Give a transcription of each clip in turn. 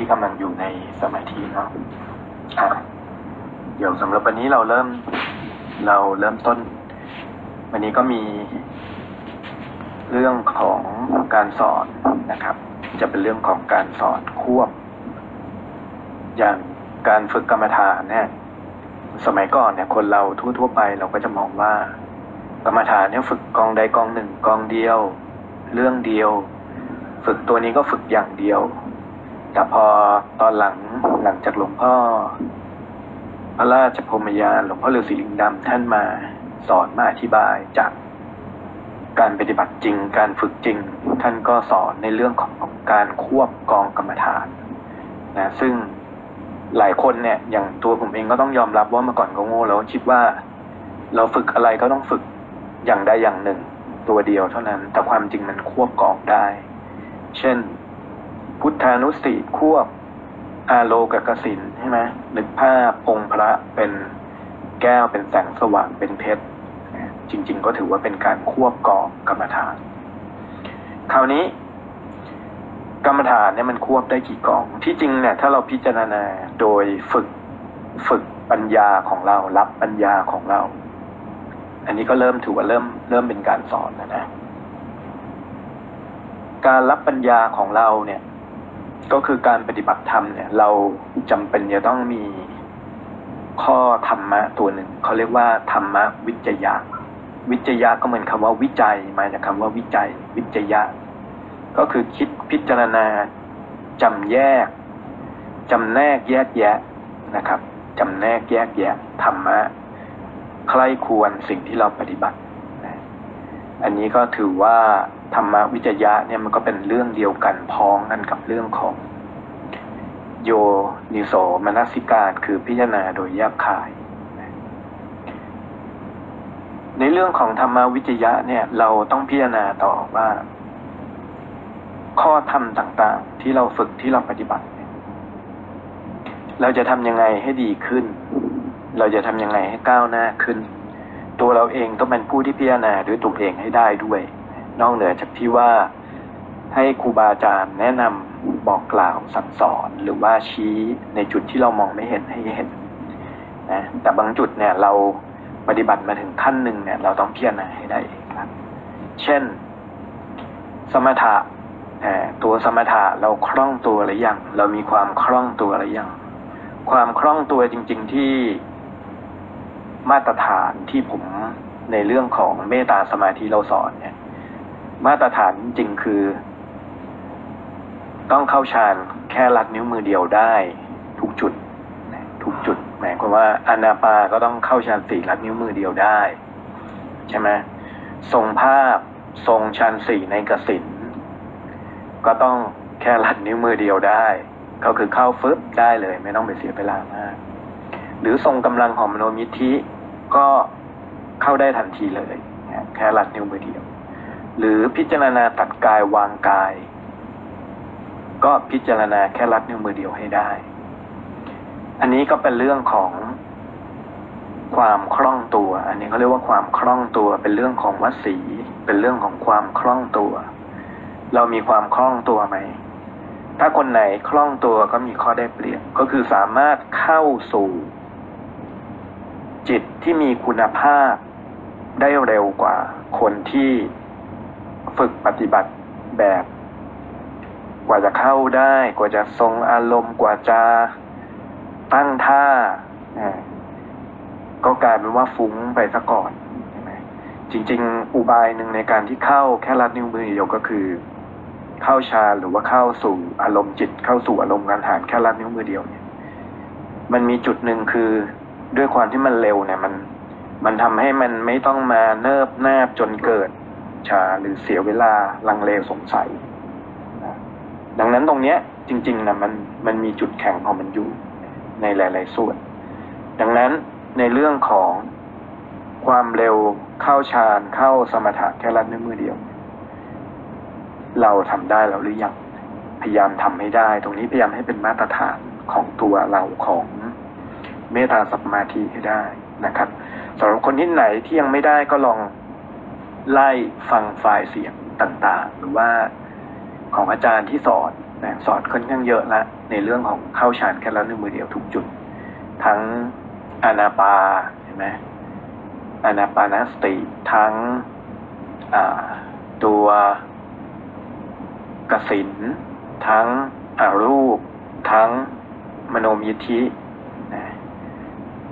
ที่กำลังอยู่ในสมาธิเนาะอะเดี๋ยวสำหรับวันนี้เราเริ่มเราเริ่มต้น วันนี้ก็มีเรื่องของการสอนนะครับ จะเป็นเรื่องของการสอนควบ อย่างการฝึกกรรมฐานเนี่ยสมัยก่อนเนี่ยคนเราทั่วๆไปเราก็จะมองว่ากรรมฐานเนี่ยฝึกกองใดกองหนึ่งกองเดียว เรื่องเดียว ฝึกตัวนี้ก็ฝึกอย่างเดียว แต่พอตอนหลังหลังจากหลวงพ่อ พระราชพรมยานหลวงพ่อฤาษีลิงดำท่านมาสอนมาอธิบายจากการปฏิบัติจริง การฝึกจริง ท่านก็สอนในเรื่องของการควบกองกรรมฐานนะซึ่งหลายคนเนี่ยอย่างตัวผมเองก็ต้องยอมรับว่าเมื่อก่อนก็โง่แล้วคิดว่า เราฝึกอะไรก็ต้องฝึกอย่างใดอย่างหนึ่ง ตัวเดียวเท่านั้น แต่ความจริงมันควบกองได้ เช่น พุทธานุสติควบอาโลกกสินใช่ไหมนึกภาพองค์พระเป็นแก้วเป็นแสงสว่างเป็นเพชรจริง ๆ ก็ถือว่าเป็นการควบกองกรรมฐาน คราวนี้ กรรมฐานเนี่ยมันควบได้กี่กอง ที่จริงเนี่ยถ้าเราพิจารณาโดยฝึกฝึกปัญญาของเรารับปัญญาของเรา อันนี้ก็เริ่มถือว่าเริ่มเริ่มเป็นการสอนนะนะการรับปัญญาของเราเนี่ย ก็คือการปฏิบัติธรรมเนี่ย เราจำเป็นจะต้องมีข้อธรรมะตัวหนึ่งเขาเรียกว่าธรรมะวิจยะ วิจยะก็เหมือนคำว่าวิจัยมาจากคำว่าวิจัย วิจยะ ก็คือคิดพิจารณาจำแยกจำแนกแยกแยะนะครับจำแนกแยกแยะธรรมะใครควรสิ่งที่เราปฏิบัติ อันนี้ก็ถือว่า ธรรมวิจยะเนี่ยมันก็เป็นเรื่องเดียวกันพ้องกันกับเรื่องของ โยนิโสมนสิการคือพิจารณาโดยแยบคาย ในเรื่องของธรรมวิจยะเนี่ยเราต้องพิจารณาต่อว่า ข้อธรรมต่างๆ ที่เราฝึกที่เราปฏิบัติ เราจะทำยังไงให้ดีขึ้น เราจะทำยังไงให้ก้าวหน้าขึ้น ตัวเราเองต้องเป็นผู้ที่พิจารณาด้วยตัวเองให้ได้ด้วย นอกเหนือจากที่ว่าให้ครูบาอาจารย์แนะนำบอกกล่าวสั่งสอนหรือว่าชี้ในจุดที่เรามองไม่เห็นให้เห็นนะแต่บางจุดเนี่ยเราปฏิบัติมาถึงขั้นหนึ่งเนี่ยเราต้องพิจารณาให้ได้เองครับ เช่น สมถะตัวสมถะเราคล่องตัวหรือยังเรามีความคล่องตัวหรือยังความคล่องตัวจริง ๆที่มาตรฐานที่ผมในเรื่องของเมตตาสมาธิเราสอนเนี่ย มาตรฐานจริงคือ ต้องเข้าฌานแค่ลัดนิ้วมือเดียวได้ ทุกจุด ทุกจุดหมายความว่าอนาปาก็ต้องเข้าฌานสี่ลัดนิ้วมือเดียวได้ ใช่ไหมทรงภาพทรงฌานสี่ในกสินก็ต้องแค่ลัดนิ้วมือเดียวได้ ก็คือเข้าฟึบได้เลย ไม่ต้องไปเสียเวลามาก หรือทรงกำลังของมโนมิธิก็เข้าได้ทันทีเลย แค่ลัดนิ้วมือเดียว หรือพิจารณาตัดกายวางกาย ก็พิจารณาแค่ลัดนิ้วมือเดียวให้ได้ อันนี้ก็เป็นเรื่องของความคล่องตัว อันนี้เขาเรียกว่าความคล่องตัว เป็นเรื่องของวสี เป็นเรื่องของความคล่องตัว เรามีความคล่องตัวไหม ถ้าคนไหนคล่องตัวก็มีข้อได้เปรียบ ก็คือสามารถเข้าสู่ จิตที่มีคุณภาพได้เร็วกว่าคนที่ ฝึกปฏิบัติแบบ กว่าจะเข้าได้ กว่าจะทรงอารมณ์กว่าจะตั้งท่า ก็กลายเป็นว่าฟุ้งไปซะก่อนจริง ๆ อุบายหนึ่งในการที่เข้าแค่รัดนิ้วมือเดียวก็คือ เข้าฌาหรือว่าเข้าสู่อารมณ์จิต เข้าสู่อารมณ์การหานแค่ลัดนิ้วมือเดียวเนี่ย มันมีจุดหนึ่งคือด้วยความที่มันเร็วเนี่ยมัน มันทำให้มันไม่ต้องมาเนิบแนบจนเกิด ชาหรือเสียเวลาลังเลสงสัยนะดังนั้นตรงเนี้ยจริงๆนะมันมันมีจุดแข็งของมันอยู่ในหลาย ๆ ส่วน ดังนั้นในเรื่องของความเร็วเข้าฌานเข้าสมถะแค่ลัดนิ้วมือเดียว เราทำได้แล้วหรือยังพยายามทำให้ได้ ตรงนี้พยายามให้เป็นมาตรฐานของตัวเราของเมตตาสัมมาธิให้ได้นะครับสำหรับคนที่ไหนที่ยังไม่ได้ก็ลอง ไล่ฟังไฟล์เสียงต่างๆ หรือว่าของอาจารย์ที่สอนนะสอนค่อนข้างเยอะละในเรื่องของเข้าฌานแค่ละหนึ่งมือเดียวทุกจุด ทั้งอานาปาเห็นไหมอานาปานสติทั้งตัวกสินทั้งอารูป ทั้งมโนมยิทธินะ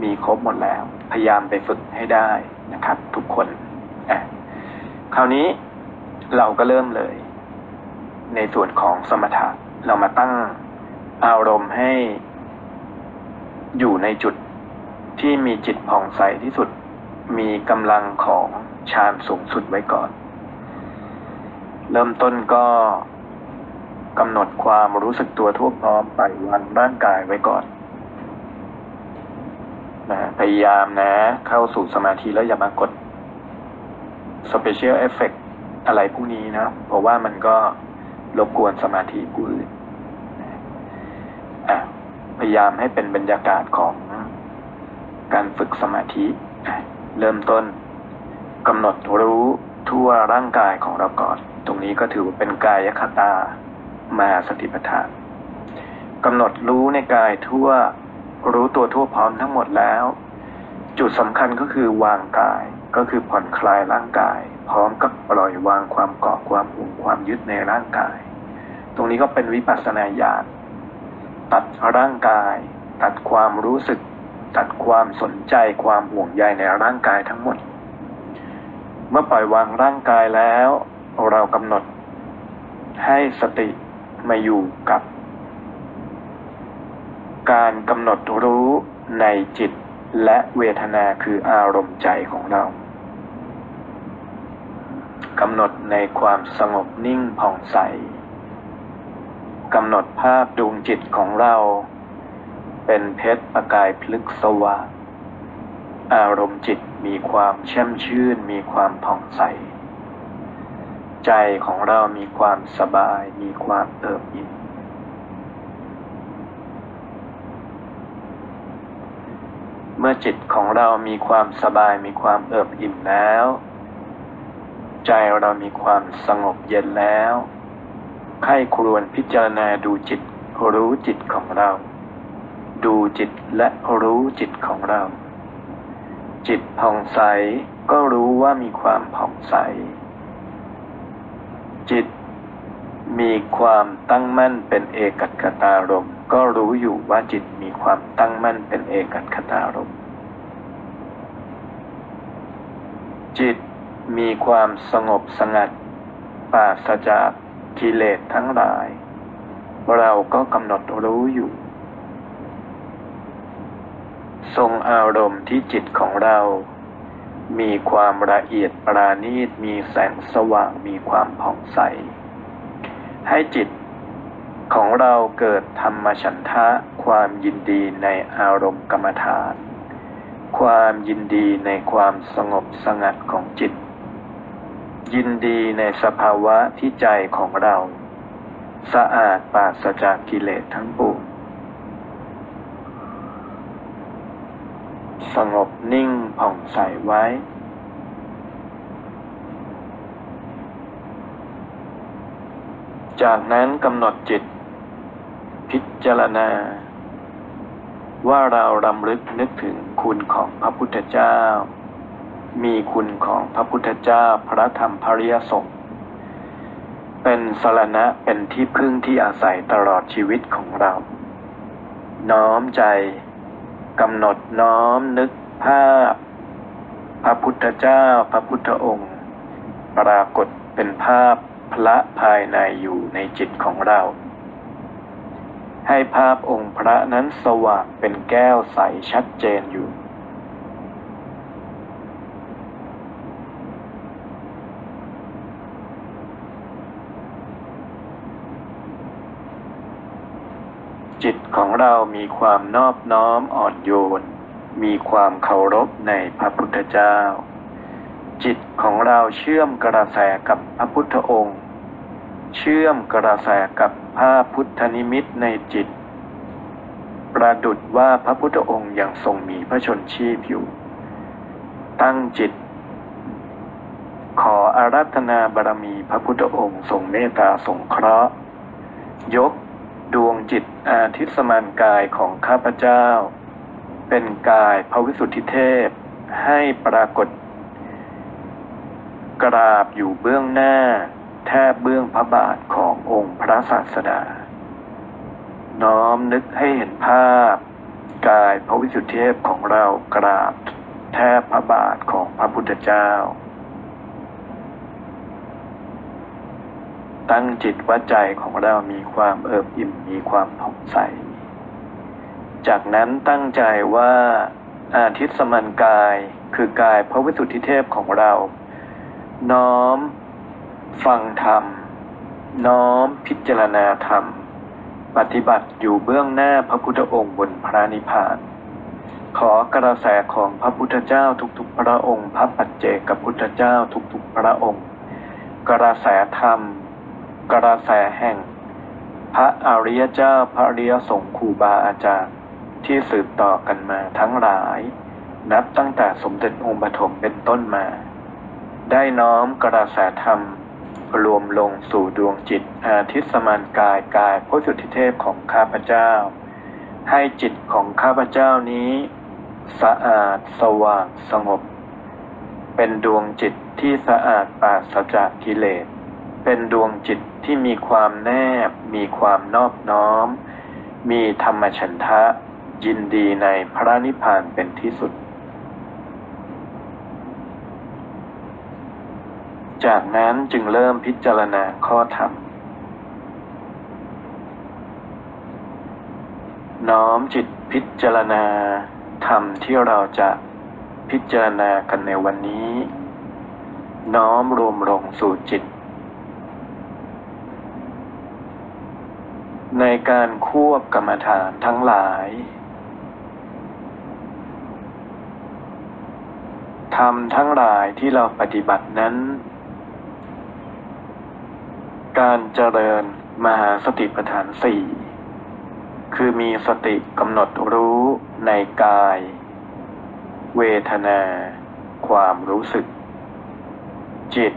มีครบหมดแล้ว พยายามไปฝึกให้ได้นะครับ ทุกคนอะ คราวนี้เราก็เริ่มเลย ในส่วนของสมถะเรามาตั้งอารมณ์ให้อยู่ในจุดที่มีจิตผ่องใสที่สุด มีกำลังของฌานสูงสุดไว้ก่อน เริ่มต้นก็กำหนดความรู้สึกตัวทั่วพร้อมไปวันร่างกายไว้ก่อนนะพยายามนะ เข้าสู่สมาธิแล้วอย่ามากด Special Effect อะไรพวกนี้นะเพราะว่ามันก็รบกวนสมาธิผู้อื่นพยายามให้เป็นบรรยากาศของการฝึกสมาธิ เริ่มต้นกำหนดรู้ทั่วร่างกายของเราก่อน ตรงนี้ก็ถือว่าเป็นกายคตามาสติปัฏฐานกำหนดรู้ในกายทั่วรู้ตัวทั่วพร้อมทั้งหมดแล้ว จุดสำคัญก็คือวางกาย ก็คือผ่อนคลายร่างกาย พร้อมกับปล่อยวางความเกาะความห่วงความยึดในร่างกาย ตรงนี้ก็เป็นวิปัสสนาญาณตัดร่างกาย ตัดความรู้สึก ตัดความสนใจความห่วงใยในร่างกายทั้งหมด เมื่อปล่อยวางร่างกายแล้ว เรากำหนดให้สติมาอยู่กับ การกำหนดรู้ในจิต และเวทนาคืออารมณ์ใจของเรากำหนดในความสงบนิ่งผ่องใสกำหนดภาพดวงจิตของเรา เป็นเพชรประกายพลึกสว่างอารมณ์จิตมีความแช่มชื่น มีความผ่องใส ใจของเรามีความสบาย มีความเอิบอิ่ม เมื่อจิตของเรามีความสบายมีความเอิบอิ่มแล้ว ใจเรามีความสงบเย็นแล้วใครครวนพิจารณาดูจิตรู้จิตของเรา ดูจิตและรู้จิตของเรา จิตผ่องใสก็รู้ว่ามีความผ่องใส จิตมีความตั้งมั่นเป็นเอกัคตารม ก็รู้อยู่ว่าจิตมีความตั้งมั่นเป็นเอกัคตารมจิตมีความสงบสงัดปราศจากกิเลสทั้งหลาย เราก็กำหนดรู้อยู่ ทรงอารมณ์ที่จิตของเรา มีความละเอียดปราณีตมีแสงสว่างมีความผ่องใส ให้จิต ของเราเกิดธรรมฉันทะความยินดีในอารมณ์กรรมฐาน ความยินดีในความสงบสงัดของจิต ยินดีในสภาวะที่ใจของเรา สะอาดปราศจากกิเลสทั้งปวงสงบนิ่งผ่องใสไว้ จากนั้นกำหนดจิต พิจารณา ว่าเรารำลึกนึกถึงคุณของพระพุทธเจ้า มีคุณของพระพุทธเจ้าพระธรรมพระริยสงฆ์เป็นสรณะเป็นที่พึ่งที่อาศัยตลอดชีวิตของเรา น้อมใจกำหนดน้อมนึกภาพ พระพุทธเจ้าพระพุทธองค์ ปรากฏเป็นภาพพระภายในอยู่ในจิตของเรา ให้ภาพองค์พระนั้นสว่างเป็นแก้วใสชัดเจนอยู่ จิตของเรามีความนอบน้อมอ่อนโยน มีความเคารพในพระพุทธเจ้า จิตของเราเชื่อมกระแสกับพระพุทธองค์ เชื่อมกระแสกับพระพุทธนิมิตในจิต ประดุดว่าพระพุทธองค์ยังทรงมีพระชนชีพอยู่ ตั้งจิต ขอออารัธนาบารมีพระพุทธองค์ทรงเมตตาสงเคราะห์ ยกดวงจิตอาทิตสมานกายของข้าพเจ้า เป็นกายพระวิสุทธิเทพให้ปรากฏ กราบอยู่เบื้องหน้า แทบเบื้องพระบาทขององค์พระศาสดา น้อมนึกให้เห็นภาพ กายพระวิสุทธิเทพของเรากราบ แทบพระบาทของพระพุทธเจ้า ตั้งจิตว่าใจของเรามีความเอิบอิ่มมีความผ่องใส จากนั้นตั้งใจว่าอาทิตย์สมันกายคือกายพระวิสุทธิเทพของเรา น้อม ฟังธรรม น้อมพิจารณาธรรม ปฏิบัติอยู่เบื้องหน้าพระพุทธองค์บนพระนิพพาน ขอกระแสของพระพุทธเจ้าทุกๆพระองค์ พระปัจเจกพุทธเจ้าทุกๆพระองค์ กระแสธรรม กระแสแห่ง พระอริยเจ้าพระอริยสงฆ์ครูบาอาจารย์ที่สืบต่อกันมาทั้งหลาย นับตั้งแต่สมเด็จองค์ปฐมเป็นต้นมา ได้น้อมกระแสธรรม รวมลงสู่ดวงจิตอาทิตสมานกายกายพระสุทธิเทพของข้าพเจ้า ให้จิตของข้าพเจ้านี้ สะอาดสว่างสงบ เป็นดวงจิตที่สะอาดปราศจากกิเลส เป็นดวงจิตที่มีความแนบ มีความนอบน้อม มีธรรมฉันทะยินดีในพระนิพพานเป็นที่สุด จากนั้นจึงเริ่มพิจารณาข้อธรรม น้อมจิตพิจารณาธรรมที่เราจะพิจารณากันในวันนี้ น้อมรวมลงสู่จิต ในการควบกรรมฐานทั้งหลายธรรมทั้งหลายที่เราปฏิบัตินั้น การเจริญมหาสติปัฏฐานสี่คือมีสติกำหนดรู้ในกาย เวทนา ความรู้สึก จิต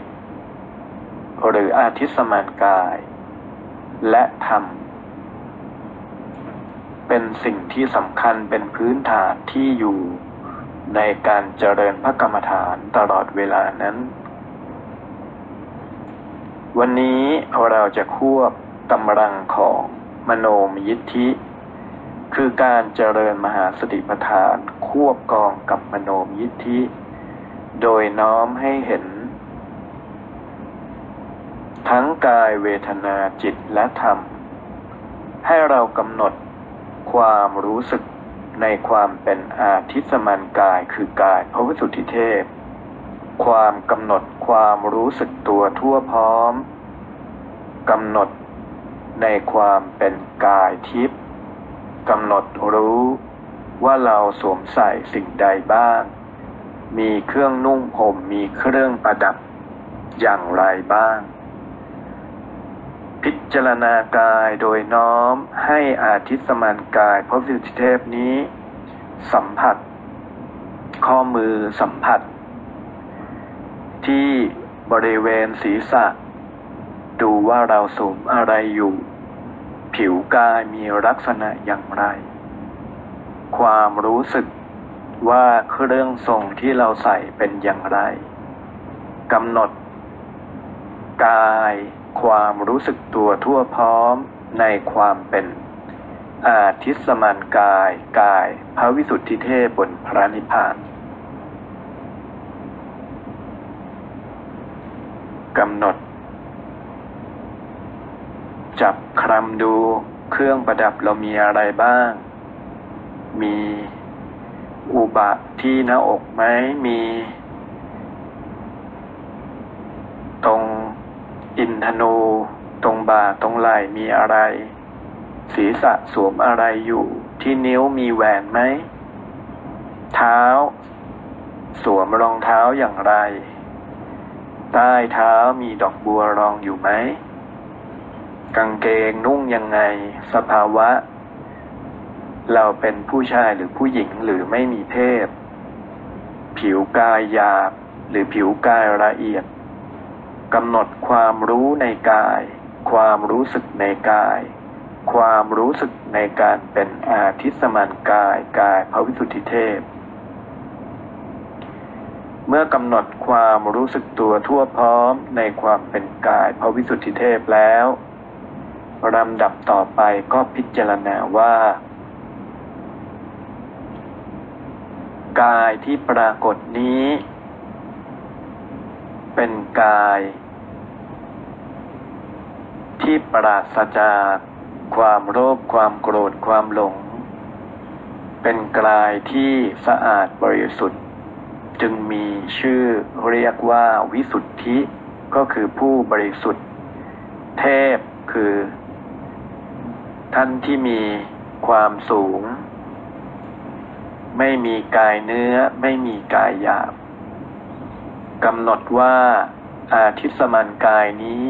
หรืออาทิสมานกาย และธรรม เป็นสิ่งที่สำคัญเป็นพื้นฐานที่อยู่ในการเจริญพระกรรมฐานตลอดเวลานั้น วันนี้เราจะควบกำลังของมโนมยิทธิ คือการเจริญมหาสติปัฏฐานควบกองกับมโนมยิทธิ โดยน้อมให้เห็น ทั้งกายเวทนาจิตและธรรม ให้เรากำหนดความรู้สึกในความเป็นอาทิสมันกายคือกายพระวิสุทธิเทพ ความกำหนดความรู้สึกตัวทั่วพร้อมกำหนดในความเป็นกายทิพย์กำหนดรู้ว่าเราสวมใส่สิ่งใดบ้าง มีเครื่องนุ่งห่มมีเครื่องประดับอย่างไรบ้าง พิจารณากายโดยน้อมให้อาทิสมานกายพระวิสุทธิเทพนี้ สัมผัส ข้อมือสัมผัส ที่บริเวณศีรษะ ดูว่าเราสวมอะไรอยู่ ผิวกายมีลักษณะอย่างไร ความรู้สึกว่าเครื่องทรงที่เราใส่เป็นอย่างไรกำหนด กายความรู้สึกตัวทั่วพร้อมในความเป็นอาทิสมันกายกายพระวิสุทธิเทพบนพระนิพพาน กำหนด จับคลำดูเครื่องประดับเรามีอะไรบ้าง มีอุบะที่หน้าอกไหมมี ตรงอินทนู ตรงบ่าตรงไหล่มีอะไร ศีรษะสวมอะไรอยู่ที่นิ้วมีแหวนไหม เท้า สวมรองเท้าอย่างไร ใต้เท้ามีดอกบัวรองอยู่ไหม กางเกงนุ่งยังไง สภาวะ เราเป็นผู้ชายหรือผู้หญิงหรือไม่มีเพศ ผิวกายหยาบหรือผิวกายละเอียดกำหนดความรู้ในกาย ความรู้สึกในกาย ความรู้สึกในการเป็นอาทิสมันกายกายพระวิสุทธิเทพ เมื่อกำหนดความรู้สึกตัวทั่วพร้อมในความเป็นกายพระวิสุทธิเทพแล้วลำดับต่อไปก็พิจารณาว่า กายที่ปรากฏนี้ เป็นกาย ที่ปราศจากความโลภความโกรธความหลง เป็นกายที่สะอาดบริสุทธิ์ จึงมีชื่อเรียกว่าวิสุทธิก็คือผู้บริสุทธิ์ เทพคือ ท่านที่มีความสูง ไม่มีกายเนื้อไม่มีกายหยาบกำหนดว่าอาทิสมันกายนี้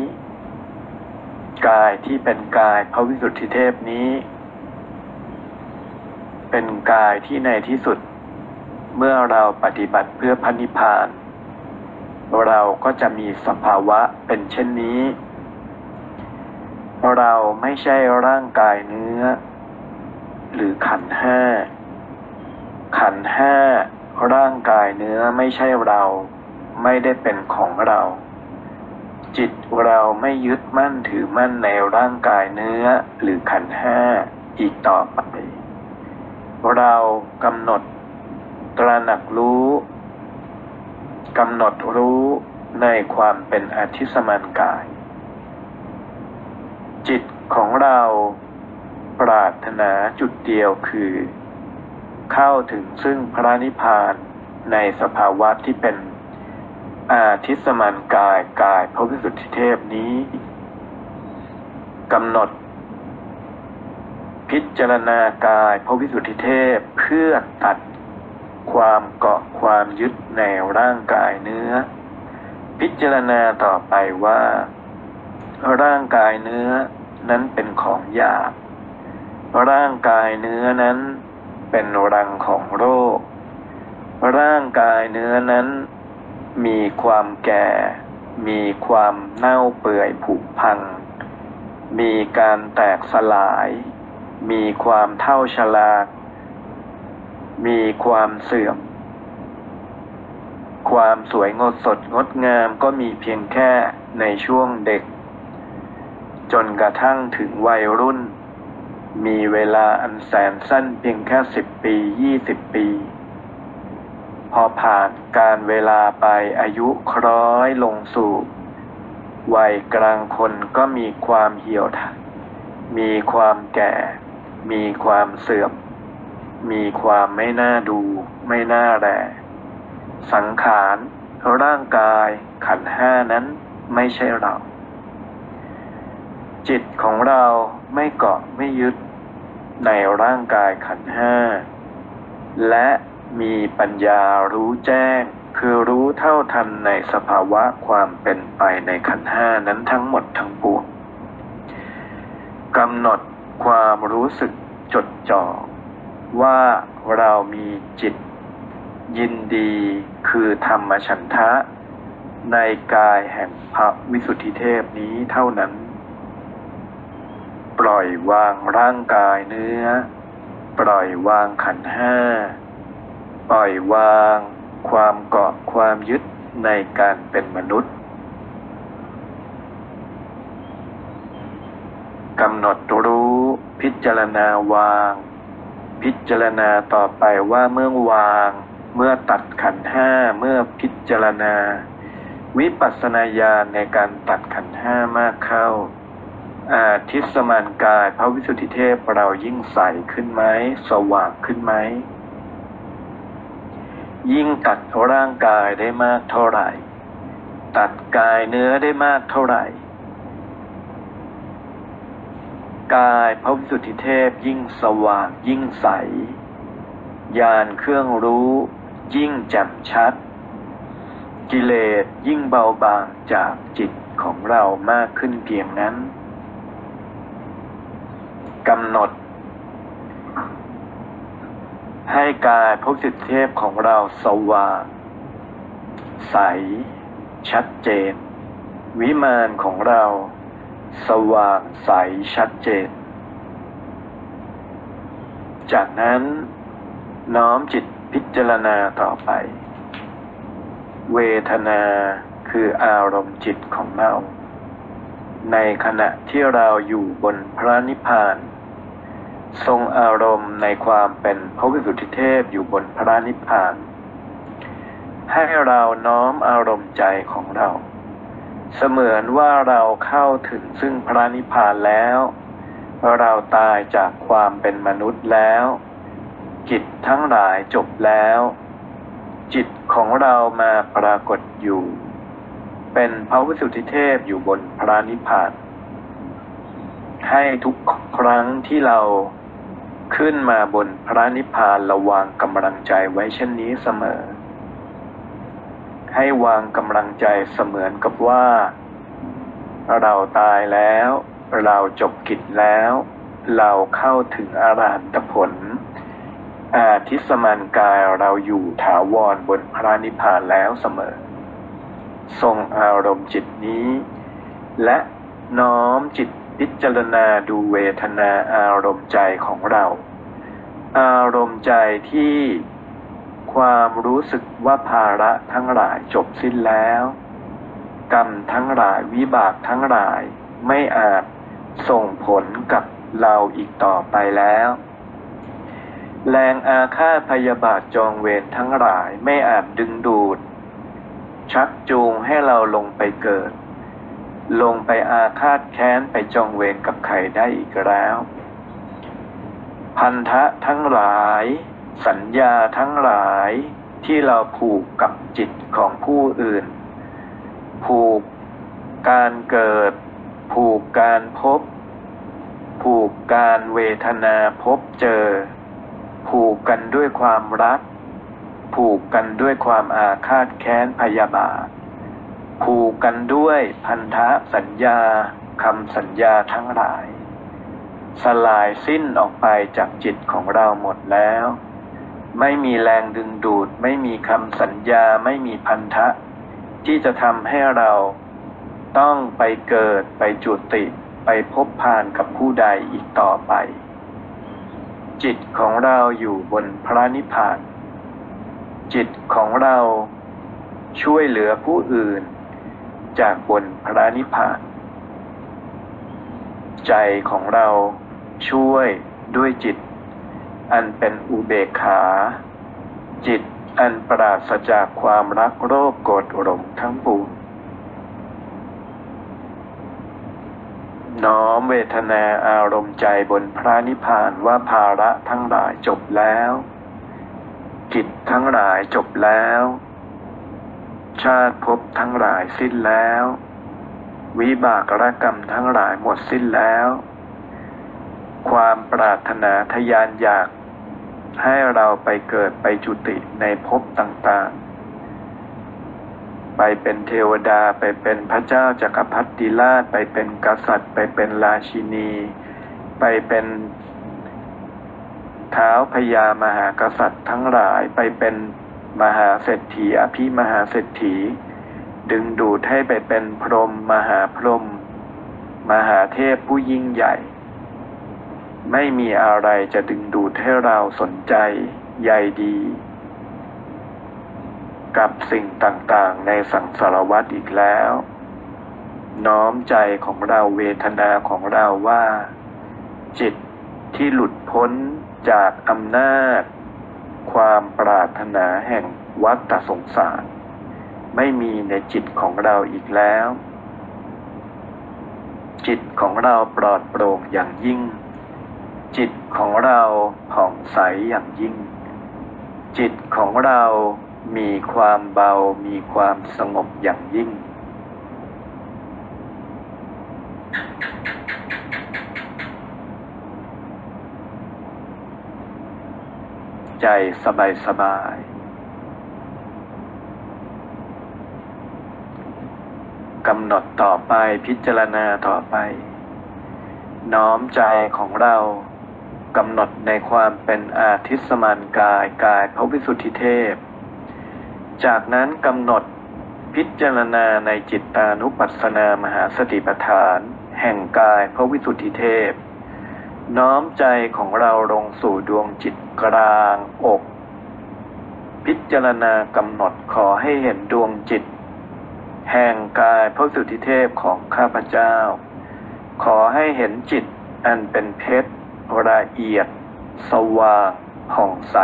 กายที่เป็นกายพระวิสุทธิเทพนี้ เป็นกายที่ในที่สุด เมื่อเราปฏิบัติเพื่อพันิพพาน เราก็จะมีสภาวะเป็นเช่นนี้ เราไม่ใช่ร่างกายเนื้อ หรือขันห้า ขันห้าร่างกายเนื้อไม่ใช่เราไม่ได้เป็นของเรา จิตเราไม่ยึดมั่นถือมั่นในร่างกายเนื้อหรือขันห้าอีกต่อไป เรากำหนด ตระหนักรู้กำหนดรู้ในความเป็นอธิสมันกาย จิตของเราปรารถนาจุดเดียวคือ เข้าถึงซึ่งพระนิพพานในสภาวะที่เป็นอาทิสมันกายกายพระวิสุทธิเทพนี้กำหนด พิจารณากายพระวิสุทธิเทพเพื่อตัด ความเกาะความยึดในร่างกายเนื้อ พิจารณาต่อไปว่า ร่างกายเนื้อนั้นเป็นของหยาบ ร่างกายเนื้อนั้นเป็นรังของโรค ร่างกายเนื้อนั้น มีความแก่ มีความเน่าเปื่อยผุพัง มีการแตกสลาย มีความเท่าชลา มีความเสื่อม ความสวยงดสดงดงามก็มีเพียงแค่ในช่วงเด็ก จนกระทั่งถึงวัยรุ่น มีเวลาอันแสนสั้นเพียงแค่สิบปียี่สิบปี พอผ่านการเวลาไปอายุคล้อยลงสู่วัยกลางคนก็มีความเหี่ยว มีความแก่ มีความเสื่อม มีความไม่น่าดู ไม่น่าแลสังขาร ร่างกายขันห้านั้นไม่ใช่เรา จิตของเราไม่เกาะไม่ยึดในร่างกายขันห้า และมีปัญญารู้แจ้ง คือรู้เท่าทันในสภาวะความเป็นไปในขันห้านั้นทั้งหมดทั้งปวงกำหนดความรู้สึกจดจ่อ ว่าเรามีจิต ยินดีคือธรรมฉันทะ ในกายแห่งพระวิสุทธิเทพนี้เท่านั้น ปล่อยวางร่างกายเนื้อ ปล่อยวางขันห้า ปล่อยวางความเกาะความยึดในการเป็นมนุษย์กำหนดรู้พิจารณาวาง พิจารณาต่อไปว่าเมื่อวาง เมื่อตัดขันห้าเมื่อพิจารณา วิปัสสนาญาณในการตัดขันห้ามากเข้า อาทิสมานกายพระวิสุทธิเทพเรายิ่งใสขึ้นไหมสว่างขึ้นไหมยิ่งตัดร่างกายได้มากเท่าไหร่ ตัดกายเนื้อได้มากเท่าไหร่ กายพระวิสุทธิเทพยิ่งสว่างยิ่งใส ญาณเครื่องรู้ ยิ่งแจ่มชัด กิเลสยิ่งเบาบางจากจิตของเรามากขึ้นเพียงนั้นกำหนด ให้กายพระสิทธิเทพของเราสว่างใส ชัดเจน วิมานของเรา สว่างใสชัดเจน จากนั้นน้อมจิตพิจารณาต่อไป เวทนาคืออารมณ์จิตของเรา ในขณะที่เราอยู่บนพระนิพพาน ทรงอารมณ์ในความเป็นพระวิสุทธิเทพอยู่บนพระนิพพาน ให้เราน้อมอารมณ์ใจของเรา เสมือนว่าเราเข้าถึงซึ่งพระนิพพานแล้ว เราตายจากความเป็นมนุษย์แล้วจิตทั้งหลายจบแล้ว จิตของเรามาปรากฏอยู่ เป็นพระวิสุทธิเทพอยู่บนพระนิพพานให้ทุกครั้งที่เราขึ้นมาบนพระนิพพานระวางกำลังใจไว้เช่นนี้เสมอ ให้วางกำลังใจเสมือนกับว่า เราตายแล้ว เราจบกิจแล้ว เราเข้าถึงอรหันตผล อาทิสมานกายเราอยู่ถาวรบนพระนิพพานแล้วเสมอ ทรงอารมณ์จิตนี้ และน้อมจิตพิจารณาดูเวทนาอารมณ์ใจของเรา อารมณ์ใจที่ ความรู้สึกว่าภาระทั้งหลายจบสิ้นแล้ว กรรมทั้งหลายวิบากทั้งหลายไม่อาจส่งผลกับเราอีกต่อไปแล้ว แรงอาฆาตพยาบาทจองเวรทั้งหลายไม่อาจดึงดูด ชักจูงให้เราลงไปเกิด ลงไปอาฆาตแค้นไปจองเวรกับใครได้อีกแล้ว พันธะทั้งหลาย สัญญาทั้งหลายที่เราผูกกับจิตของผู้อื่น ผูกการเกิด ผูกการพบ ผูกการเวทนาพบเจอ ผูกกันด้วยความรัก ผูกกันด้วยความอาฆาตแค้นพยาบาท ผูกกันด้วยพันธะสัญญาคำสัญญาทั้งหลาย สลายสิ้นออกไปจากจิตของเราหมดแล้ว ไม่มีแรงดึงดูด ไม่มีคำสัญญาไม่มีพันธะ ที่จะทำให้เราต้องไปเกิดไปจุติไปพบพานกับผู้ใดอีกต่อไป จิตของเราอยู่บนพระนิพพาน จิตของเราช่วยเหลือผู้อื่น จากบนพระนิพพาน ใจของเราช่วยด้วยจิต อันเป็นอุเบกขา จิตอันปราศจากความรักโรคโกรธหลงทั้งปวงน้อมเวทนาอารมณ์ใจบนพระนิพพานว่าภาระทั้งหลายจบแล้ว กิจทั้งหลายจบแล้ว ชาติภพทั้งหลายสิ้นแล้ว วิบากรกรรมทั้งหลายหมดสิ้นแล้ว ความปรารถนาทยานอยาก ให้เราไปเกิดไปจุติในภพต่างๆ ไปเป็นเทวดาไปเป็นพระเจ้าจากักรพรรดิราช ไปเป็นกษัตริย์ ไปเป็นราชินี ไปเป็นเท้าพญามหากษัตริย์ทั้งหลายไปเป็นมหาเศรษฐีอภิมหาเศรษฐี ดึงดูดให้ไปเป็นพรหมมหาพรหมมหาเทพผู้ยิ่งใหญ่ ไม่มีอะไรจะดึงดูดให้เราสนใจใยดี กับสิ่งต่างๆ ในสังสารวัฏอีกแล้ว น้อมใจของเราเวทนาของเราว่า จิตที่หลุดพ้นจากอำนาจ ความปรารถนาแห่งวัฏสงสาร ไม่มีในจิตของเราอีกแล้ว จิตของเราปลอดโปร่งอย่างยิ่ง จิตของเราผ่องใสอย่างยิ่ง จิตของเรามีความเบา มีความสงบอย่างยิ่ง ใจสบายสบาย กำหนดต่อไปพิจารณาต่อไป น้อมใจของเรา กำหนดในความเป็นอาทิสมานกายกายพระวิสุทธิเทพ จากนั้นกำหนดพิจารณาในจิตตานุปัสสนามหาสติปัฏฐาน แห่งกายพระวิสุทธิเทพ น้อมใจของเราลงสู่ดวงจิตกลางอก พิจารณากำหนดขอให้เห็นดวงจิต แห่งกายพระวิสุทธิเทพของข้าพเจ้า ขอให้เห็นจิตอันเป็นเพชร ละเอียด สว่างผ่องใส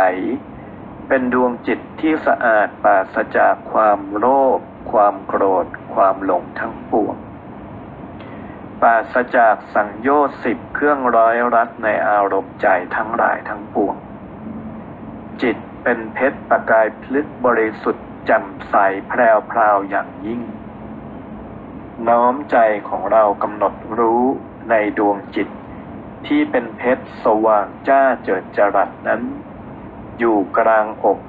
เป็นดวงจิตที่สะอาดปราศจากความโลภความโกรธ ความหลงทั้งปวงปราศจากสังโยชน์สิบเครื่องร้อยรัดในอารมณ์ใจทั้งหลายทั้งปวง จิตเป็นเพชรประกายพลึกบริสุทธิ์แจ่มใสแพรวพราวอย่างยิ่ง น้อมใจของเรากำหนดรู้ในดวงจิต ที่เป็นเพชรสว่างจ้าเจิดจรัสนั้น อยู่กลางอก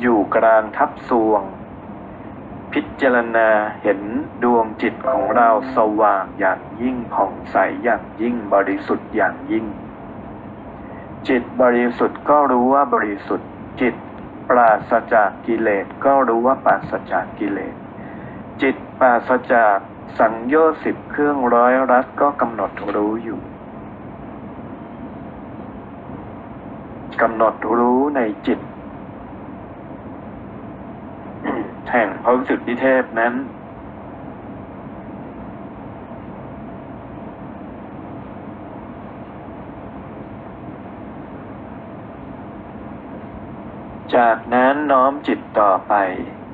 อยู่กลางทับสวง พิจารณาเห็นดวงจิตของเราสว่างอย่างยิ่งผ่องใสอย่างยิ่งบริสุทธิ์อย่างยิ่ง จิตบริสุทธิ์ก็รู้ว่าบริสุทธิ์ จิตปราศจากกิเลสก็รู้ว่าปราศจากกิเลส จิตปราศจากสังโยชน์สิบเครื่องร้อยรัดก็กำหนดรู้อยู่ กำหนดรู้ในจิต แห่งพระวิสุทธิเทพนั้น จากนั้นน้อมจิตต่อไป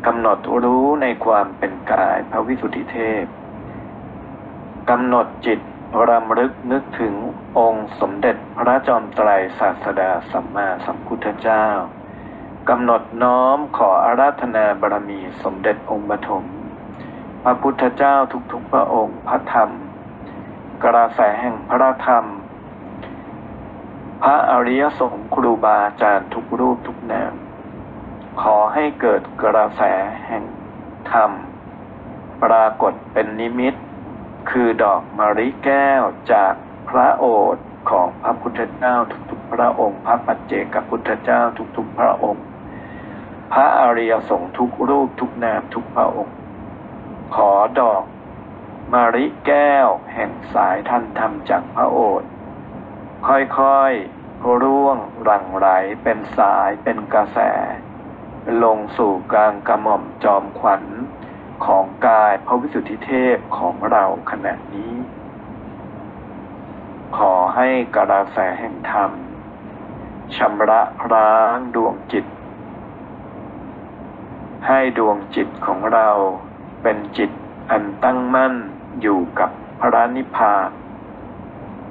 กำหนดรู้ในความเป็นกายพระวิสุทธิเทพกำหนดจิต รำลึกนึกถึงองค์สมเด็จพระจอมไตรศาสดาสัมมาสัมพุทธเจ้ากำหนดน้อมขออาราธนาบารมีสมเด็จองค์ปฐมพระพุทธเจ้าทุกๆพระองค์พระธรรม กระแสแห่งพระธรรม พระอริยสงฆ์ครูบาอาจารย์ทุกรูปทุกนาม ขอให้เกิดกระแสแห่งธรรม ปรากฏเป็นนิมิต คือดอกมะริแก้วจากพระโอษฐ์ของพระพุทธเจ้าทุกๆ พระองค์ พระปัจเจกพุทธเจ้าทุกๆ พระองค์ พระอริยสงฆ์ทุกรูปทุกนามทุกพระองค์ ขอดอกมะริแก้วแห่งสายท่านธรรมจากพระโอษฐ์ค่อยๆ ร่วงหลั่งไหลเป็นสายเป็นกระแส ลงสู่กลางกระหม่อมจอมขวัญ ของกายพระวิสุทธิเทพของเราขณะนี้ ขอให้กระแสแห่งธรรมชำระล้างดวงจิต ให้ดวงจิตของเราเป็นจิตอันตั้งมั่นอยู่กับพระนิพพาน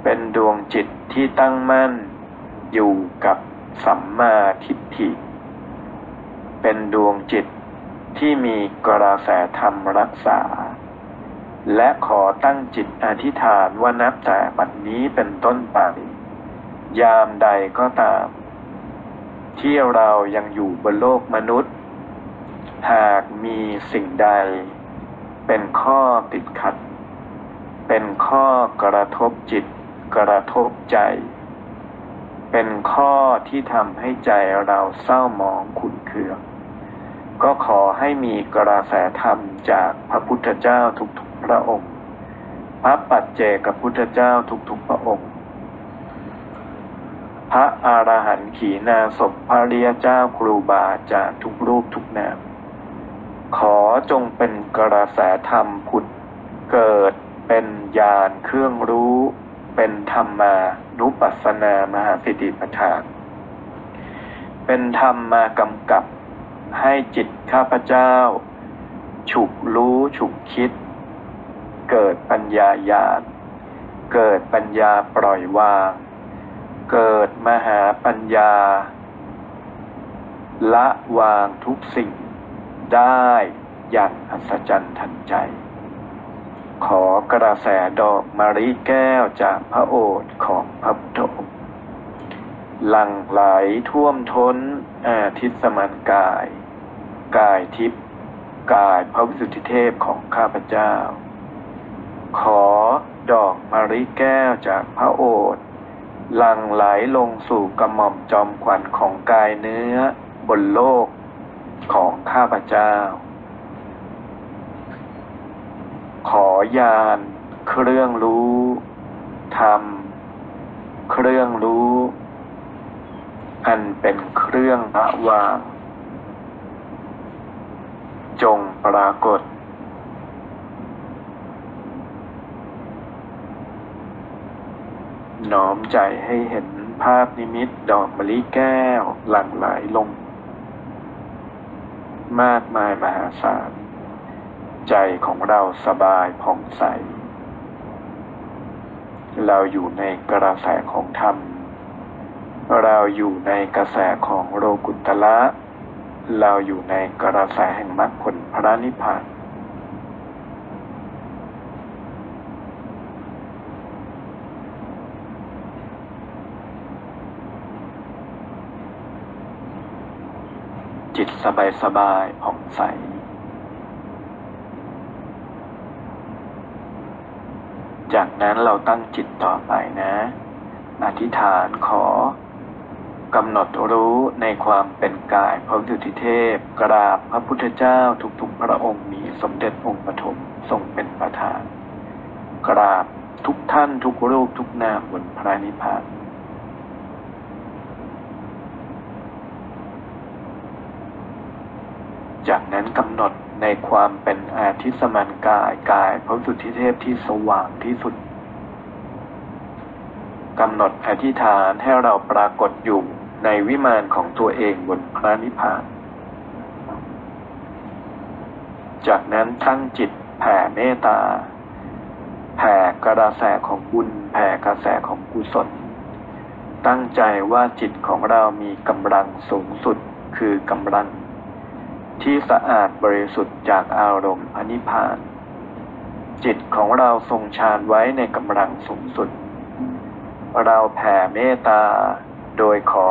เป็นดวงจิตที่ตั้งมั่นอยู่กับสัมมาทิฏฐิ เป็นดวงจิต ที่มีกระแสธรรมรักษา และขอตั้งจิตอธิษฐานว่านับแต่บัดนนี้เป็นต้นไป ยามใดก็ตาม ที่เรายังอยู่บนโลกมนุษย์ หากมีสิ่งใด เป็นข้อติดขัด เป็นข้อกระทบจิตกระทบใจ เป็นข้อที่ทำให้ใจเราเศร้าหมองขุ่นเคือง ก็ขอให้มีกระแสธรรมจากพระพุทธเจ้าทุกๆพระองค์ พระปัจเจกพุทธเจ้าทุกๆพระองค์ พระอรหันต์ขีณาศพพระเรียเจ้าครูบาอาจารย์ทุกรูปทุกนาม ขอจงเป็นกระแสธรรมผุดเกิดเป็นญาณเครื่องรู้เป็นธรรมานุปัสสนามหาสิทธิปทาน เป็นธรรมมากำกับ ให้จิตข้าพเจ้า ฉุกรู้ฉุกคิด เกิดปัญญาญาณเกิดปัญญาปล่อยวาง เกิดมหาปัญญา ละวางทุกสิ่ง ได้อย่างอัศจรรย์ทันใจ ขอกระแสดอกมะริแก้วจากพระโอษฐ์ของพระพุทธองค์หลั่งไหลท่วมท้นอาทิตสมานกาย กายทิพย์กายพระวิสุทธิเทพของข้าพเจ้า ขอดอกมะริแก้วจากพระโอษฐ์หลั่งไหลลงสู่กระหม่อมจอมขวัญของกายเนื้อบนโลกของข้าพเจ้า ขอยานเครื่องรู้ธรรม เครื่องรู้ อันเป็นเครื่องระวาง จงปรากฏ น้อมใจให้เห็นภาพนิมิตดอกมะลิแก้วหลั่งไหลลง มากมายมหาศาล ใจของเราสบายผ่องใส เราอยู่ในกระแสของธรรม เราอยู่ในกระแสของโลกุตละ เราอยู่ในกระแสแห่งมรรคผลพระนิพพานจิตสบายสบายผ่องใส จากนั้นเราตั้งจิตต่อไปนะ อธิษฐานขอ กำหนดรู้ในความเป็นกายพระดุติเทพ กราบพระพุทธเจ้าทุกๆพระองค์มีสมเด็จองค์ปฐมทรงเป็นประธาน กราบทุกท่านทุกรูปทุกนามบนพระนิพพานจากนั้นกำหนดในความเป็นอาทิสมันกายกายพระสุทธิเทพที่สว่างที่สุดกำหนดอธิษฐานให้เราปรากฏอยู่ ในวิมานของตัวเองบนพระนิพพาน จากนั้นทั้งจิตแผ่เมตตา แผ่กระแสของบุญ แผ่กระแสของกุศล ตั้งใจว่าจิตของเรามีกำลังสูงสุดคือกำลัง ที่สะอาดบริสุทธิ์จากอารมณ์พนิพพาน จิตของเราทรงฌานไว้ในกำลังสูงสุด เราแผ่เมตตา โดยขอ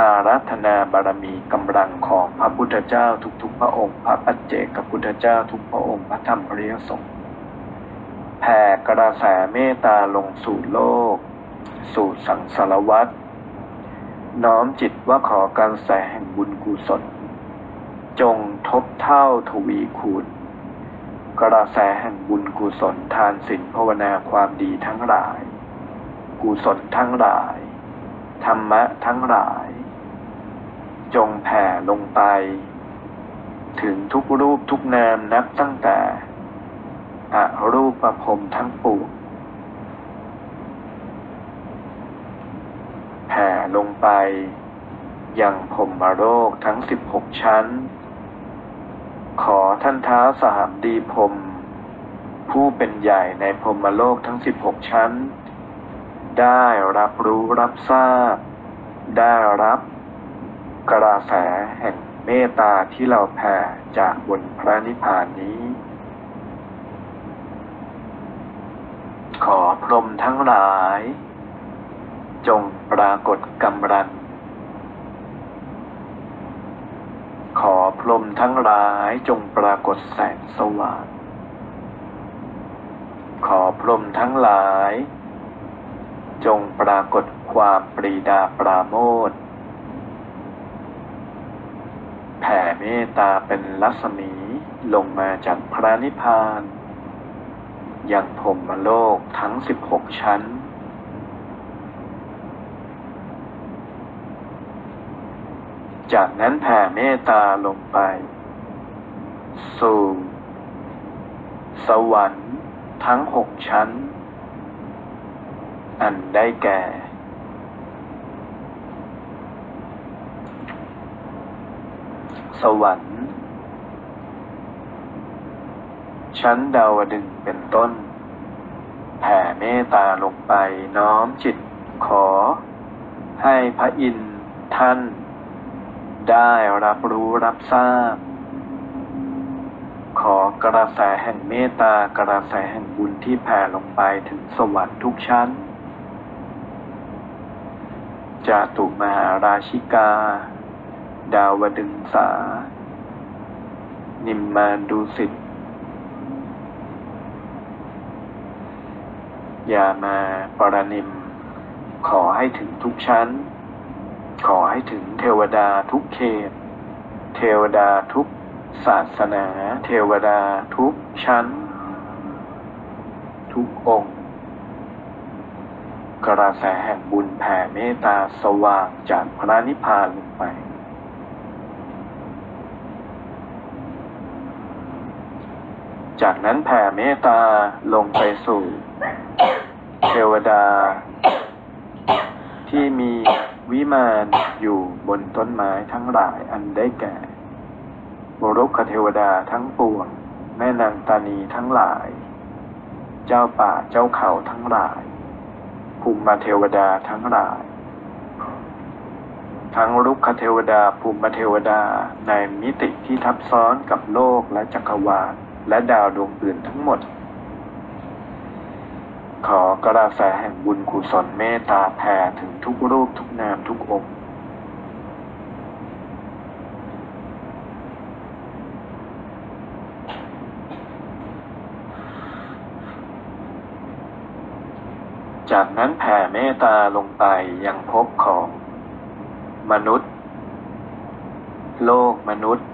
อารัธนาบารมีกำลังของพระพุทธเจ้าทุกๆพระองค์ พระปัจเจกพุทธเจ้าทุกพระองค์ พระธรรมปริยสงฆ์แผ่กระแสเมตตาลงสู่โลก สู่สังสารวัฏน้อมจิตว่าขอการแสแห่งบุญกุศล จงทบเท่าทวีคูณ กระแสแห่งบุญกุศลทานศีลภาวนาความดีทั้งหลาย กุศลทั้งหลาย ธรรมะทั้งหลาย จงแผ่ลงไป ถึงทุกรูปทุกนามนับตั้งแต่อรูปประพรมทั้งปวงแผ่ลงไป ยังพรหมโลกทั้งสิบหกชั้น ขอท่านท้าสหมดีพรมผู้เป็นใหญ่ในพรหมโลกทั้งสิบหกชั้น ได้รับรู้รับทราบ ได้รับกระแสแห่งเมตตาที่เราแผ่จากบนพระนิพพานนี้ ขอพรหมทั้งหลาย จงปรากฏกำลังขอพรหมทั้งหลายจงปรากฏแสงสว่าง ขอพรหมทั้งหลาย จงปรากฏความปรีดาปราโมทแผ่เมตตาเป็นรัศมีลงมาจากพระนิพพานยังพรมโลกทั้งสิบหกชั้น จากนั้นแผ่เมตตาลงไป สู่ สวรรค์ทั้งหกชั้น อันได้แก่สวรรค์ ชั้นดาวดึงเป็นต้น แผ่เมตตาลงไปน้อมจิตขอ ให้พระอินทร์ท่าน ได้รับรู้รับทราบ ขอกระแสแห่งเมตตากระแสแห่งบุญที่แผ่ลงไปถึงสวรรค์ทุกชั้น จาตุมหาราชิกา ดาวดึงสา นิมมานดุสิตยามาปรนิม ขอให้ถึงทุกชั้น ขอให้ถึงเทวดาทุกเขต เทวดาทุกศาสนา เทวดาทุกชั้น ทุกองค์ กระแสแห่งบุญแผ่เมตตาสว่างจากพระนิพพานลงไป จากนั้นแผ่เมตตาลงไปสู่เทวดา ที่มีวิมานอยู่บนต้นไม้ทั้งหลายอันได้แก่บรุขเทวดาทั้งปวงแม่นางตานีทั้งหลาย เจ้าป่าเจ้าเขาทั้งหลาย ภูมิเทวดาทั้งหลาย ทั้งรุกขเทวดาภูมิเทวดาในมิติที่ทับซ้อนกับโลกและจักรวาลและดาวดวงอื่นทั้งหมด ขอกระแสแห่งบุญกุศลเมตตาแผ่ถึงทุกรูปทุกนามทุกองค์ จากนั้นแผ่เมตตาลงไปยังภพของ มนุษย์ โลกมนุษย์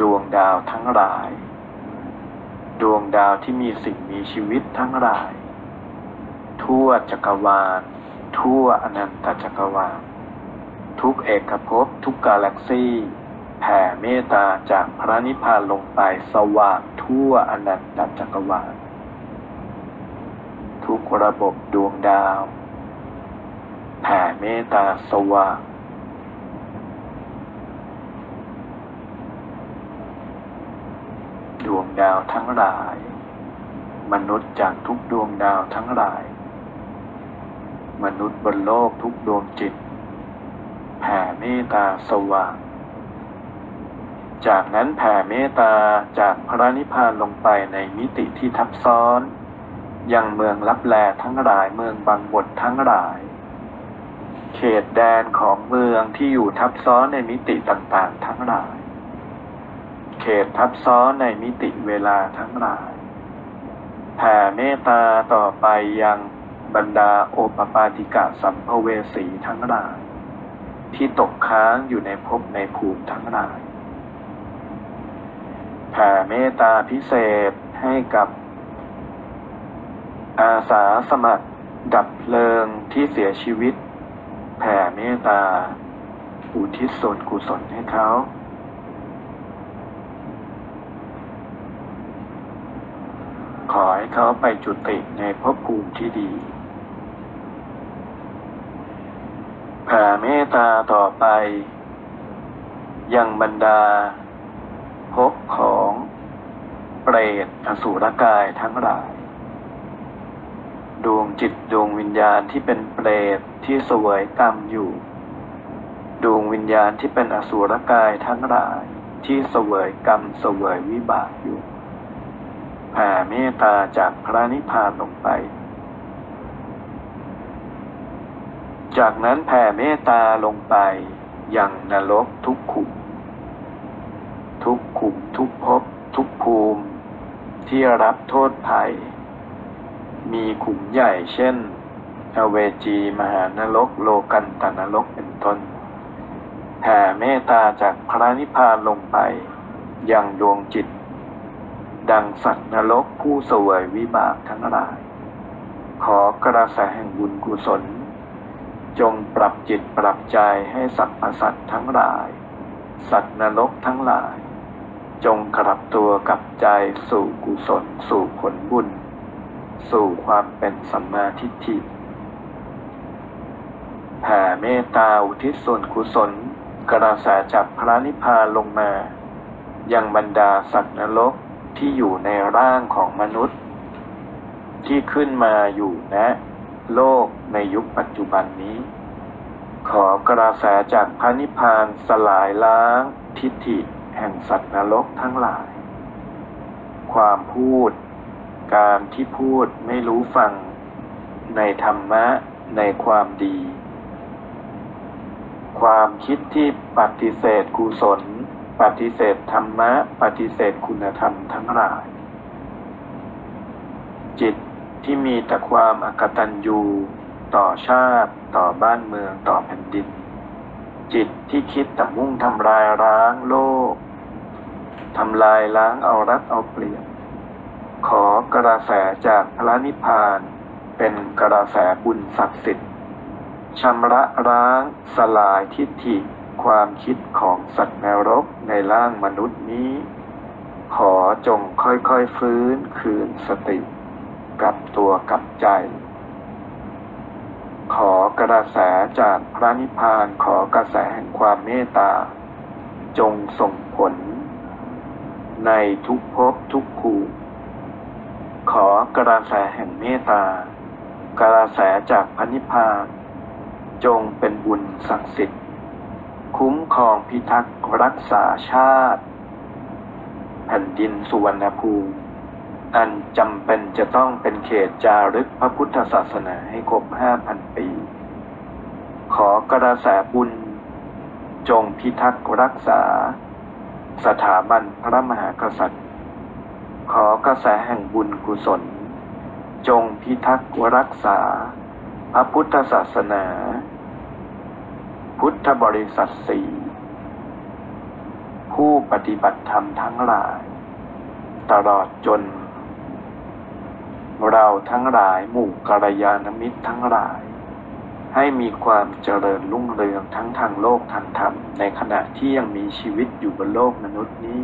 ดวงดาวทั้งหลาย ดวงดาวที่มีสิ่งมีชีวิตทั้งหลาย ทั่วจักรวาล ทั่วอนันตจักรวาล ทุกเอกภพทุกกาแล็กซี่แผ่เมตตาจากพระนิพพานลงไปสว่างทั่วอนันตจักรวาล ทุกระบบดวงดาว แผ่เมตตาสว่างดวงดาวทั้งหลาย มนุษย์จากทุกดวงดาวทั้งหลาย มนุษย์บนโลกทุกดวงจิต แผ่เมตตาสว่าง จากนั้นแผ่เมตตาจากพระนิพพานลงไปในมิติที่ทับซ้อน ยังเมืองลับแลทั้งหลายเมืองบางบททั้งหลาย เขตแดนของเมืองที่อยู่ทับซ้อนในมิติต่างๆ ทั้งหลาย เขตทับซ้อนในมิติเวลาทั้งหลายแผ่เมตตาต่อไปยังบรรดาโอปปาติกะสัมภเวสีทั้งหลาย ที่ตกค้างอยู่ในภพในภูมิทั้งหลายแผ่เมตตาพิเศษให้กับ อาสาสมัคร ดับเพลิงที่เสียชีวิต แผ่เมตตา อุทิศส่วนกุศลให้เขาขอให้เขาไปจุติในภพภูมิที่ดีแผ่เมตตาต่อไป ยังบรรดาภพของ เปรตอสุรกายทั้งหลาย ดวงจิตดวงวิญญาณที่เป็นเปรตที่เสวยกรรมอยู่ ดวงวิญญาณที่เป็นอสุรกายทั้งหลายที่เสวยกรรมเสวยวิบากอยู่แผ่เมตตาจากพระนิพพานลงไป จากนั้นแผ่เมตตาลงไปยังนรกทุกขุม ทุกขุมทุกภพทุกภูมิที่รับโทษภัย มีขุมใหญ่เช่น อเวจี มหานรก โลกันตนรกเป็นต้นแผ่เมตตาจากพระนิพพานลงไป ยังดวงจิต ดังสัตว์นรกผู้เสวยวิบากทั้งหลาย ขอกระแสแห่งบุญกุศล จงปรับจิตปรับใจให้สัตว์ประสัตว์ทั้งหลาย สัตว์นรกทั้งหลาย จงกลับตัวกลับใจสู่กุศลสู่ผลบุญ สู่ความเป็นสัมมาทิฏฐิแผ่เมตตาอุทิศส่วนกุศล กระแสจากพระนิพพานลงมา ยังบรรดาสัตว์นรกที่อยู่ในร่างของมนุษย์ ที่ขึ้นมาอยู่ณโลกในยุคปัจจุบันนี้ ขอกระแสจากพระนิพพานสลายล้าง ทิฏฐิแห่งสัตว์นรกทั้งหลาย ความพูด การที่พูดไม่รู้ฟัง ในธรรมะในความดี ความคิดที่ปฏิเสธกุศล ปฏิเสธธรรมะ ปฏิเสธคุณธรรมทั้งหลาย จิตที่มีแต่ความอกตัญญูต่อชาติต่อบ้านเมืองต่อแผ่นดิน จิตที่คิดแต่มุ่งทำลายล้างโลกทำลายล้างเอารัดเอาเปรียบ ขอกระแสจากพระนิพพานเป็นกระแสบุญศักดิ์สิทธิ์ชำระล้างสลายทิฏฐิความคิดของสัตว์นรกในร่างมนุษย์นี้ ขอจงค่อยๆฟื้นคืนสติ กับตัวกับใจ ขอกระแสจากพระนิพพานขอกระแสแห่งความเมตตา จงส่งผล ในทุกภพทุกภูมิ ขอกระแสแห่งเมตตา กระแสจากพระนิพพานจงเป็นบุญศักดิ์สิทธิ์ คุ้มครองพิทักษ์รักษาชาติ แผ่นดินสุวรรณภูมิ อันจำเป็นจะต้องเป็นเขตจารึกพระพุทธศาสนาให้ครบห้าพันปี ขอกระแสบุญ จงพิทักษ์รักษา สถาบันพระมหากษัตริย์ ขอกระแสแห่งบุญกุศล จงพิทักษ์รักษา พระพุทธศาสนา พุทธบริษัทสี่ผู้ปฏิบัติธรรมทั้งหลาย ตลอดจน เราทั้งหลายหมู่กัลยาณมิตรทั้งหลาย ให้มีความเจริญรุ่งเรืองทั้งทางโลกทางธรรม ในขณะที่ยังมีชีวิตอยู่บนโลกมนุษย์นี้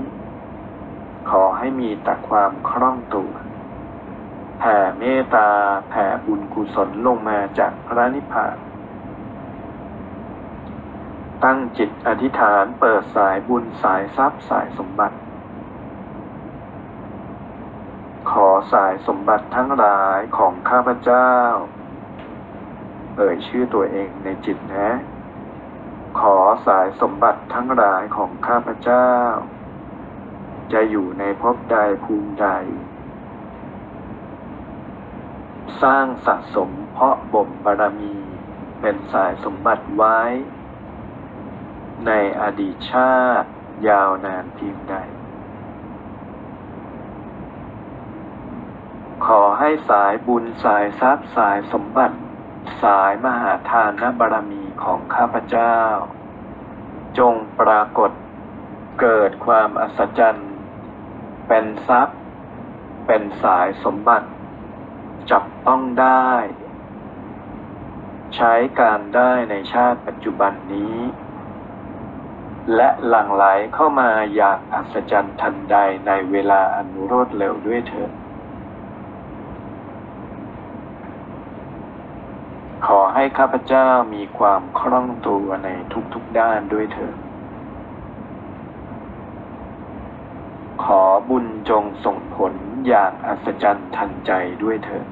ขอให้มีแต่ความคล่องตัวแผ่เมตตาแผ่บุญกุศลลงมาจากพระนิพพาน ตั้งจิตอธิษฐานเปิดสายบุญสายทรัพย์สายสมบัติ ขอสายสมบัติทั้งหลายของข้าพเจ้า เอ่ยชื่อตัวเองในจิตนะ ขอสายสมบัติทั้งหลายของข้าพเจ้า จะอยู่ในภพใดภูมิใด สร้างสะสมเพาะบ่มบารมี เป็นสายสมบัติไว้ ในอดีตชาติยาวนานเพียงใด ขอให้สายบุญสายทรัพย์สายสมบัติ สายมหาทานนบารมีของข้าพเจ้า จงปรากฏเกิดความอัศจรรย์ เป็นทรัพย์ เป็นสายสมบัติ จับต้องได้ ใช้การได้ในชาติปัจจุบันนี้ และหลั่งไหลเข้ามาอย่างอัศจรรย์ทันใดในเวลาอันรวดเร็วด้วยเถิดขอให้ข้าพเจ้ามีความคล่องตัวในทุกๆด้านด้วยเถิด ขอบุญจงส่งผลอย่างอัศจรรย์ทันใจด้วยเถิด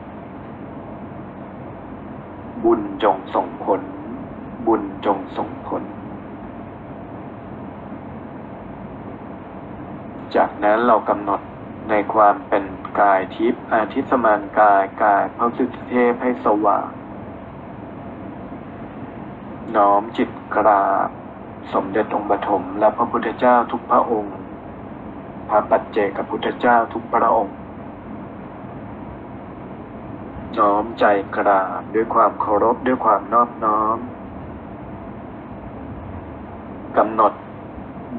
บุญจงส่งผล บุญจงส่งผล จากนั้นเรากำหนดในความเป็นกายทิพย์อาทิตย์สมานกายกายพระสุทธิเทพให้สว่าง น้อมจิตกราบ สมเด็จองค์ปฐมและพระพุทธเจ้าทุกพระองค์ พระปัจเจกพุทธเจ้าทุกพระองค์น้อมใจกราบด้วยความเคารพด้วยความนอบน้อมกำหนด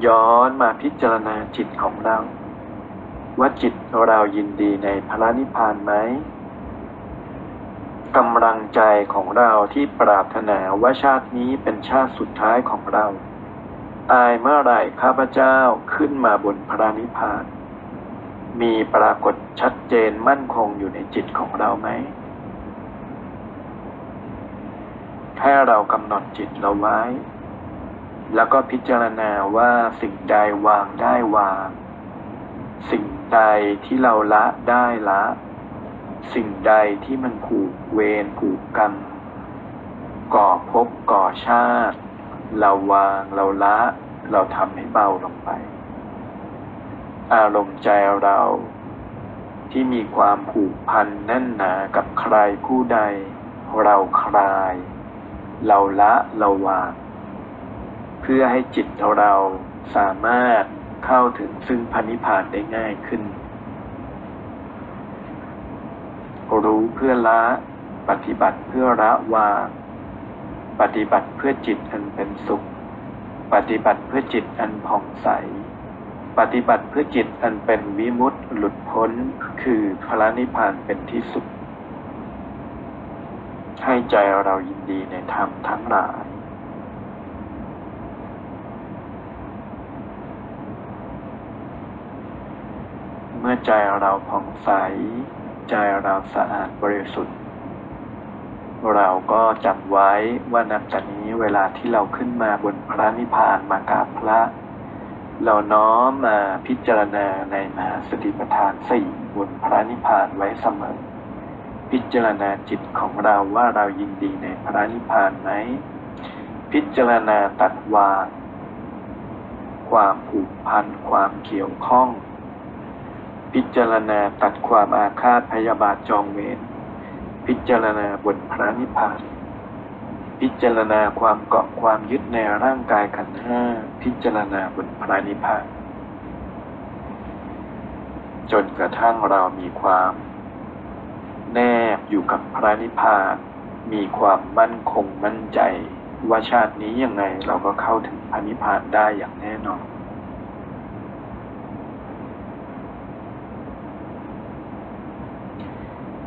ย้อนมาพิจารณาจิตของเรา ว่าจิตเรายินดีในพระนิพพานไหมกำลังใจของเราที่ปรารถนาว่าชาตินี้เป็นชาติสุดท้ายของเรา ตายเมื่อไหร่ข้าพเจ้าขึ้นมาบนพระนิพพาน มีปรากฏชัดเจนมั่นคงอยู่ในจิตของเราไหมแค่เรากำหนดจิตเราไว้ แล้วก็พิจารณาว่าสิ่งใดวางได้วาง สิ่งใดที่เราละได้ละ สิ่งใดที่มันผูกเวรผูกกรรมก่อภพก่อชาติ เราวางเราละเราทำให้เบาลงไป อารมณ์ใจเราที่มีความผูกพันแน่นหนากับใครผู้ใด เราคลาย เราละเราวาง เพื่อให้จิตเราสามารถเข้าถึงซึ่งพันิพานได้ง่ายขึ้น รู้เพื่อละ ปฏิบัติเพื่อละวาง ปฏิบัติเพื่อจิตอันเป็นสุข ปฏิบัติเพื่อจิตอันผ่องใส ปฏิบัติเพื่อจิตอันเป็นวิมุตติหลุดพ้น คือพระนิพพานเป็นที่สุด ให้ใจเรายินดีในธรรมทั้งหลายเมื่อใจเราผ่องใส ใจเราสะอาดบริสุทธิ์ เราก็จำไว้ว่านับจากนี้เวลาที่เราขึ้นมาบนพระนิพพานมากราบพระ เราน้อมมาพิจารณาในมหาสติปัฏฐานสี่บนพระนิพพานไว้เสมอ พิจารณาจิตของเราว่าเรายินดีในพระนิพพานไหม พิจารณาตัดวางความผูกพันความเกี่ยวข้อง พิจารณาตัดความอาฆาตพยาบาทจองเวร พิจารณาบนพระนิพพาน พิจารณาความเกาะความยึดในร่างกายขันธ์ห้า พิจารณาบนพระนิพพาน จนกระทั่งเรามีความ แนบอยู่กับพระนิพพาน มีความมั่นคงมั่นใจ ว่าชาตินี้ยังไงเราก็เข้าถึงพระนิพพานได้อย่างแน่นอน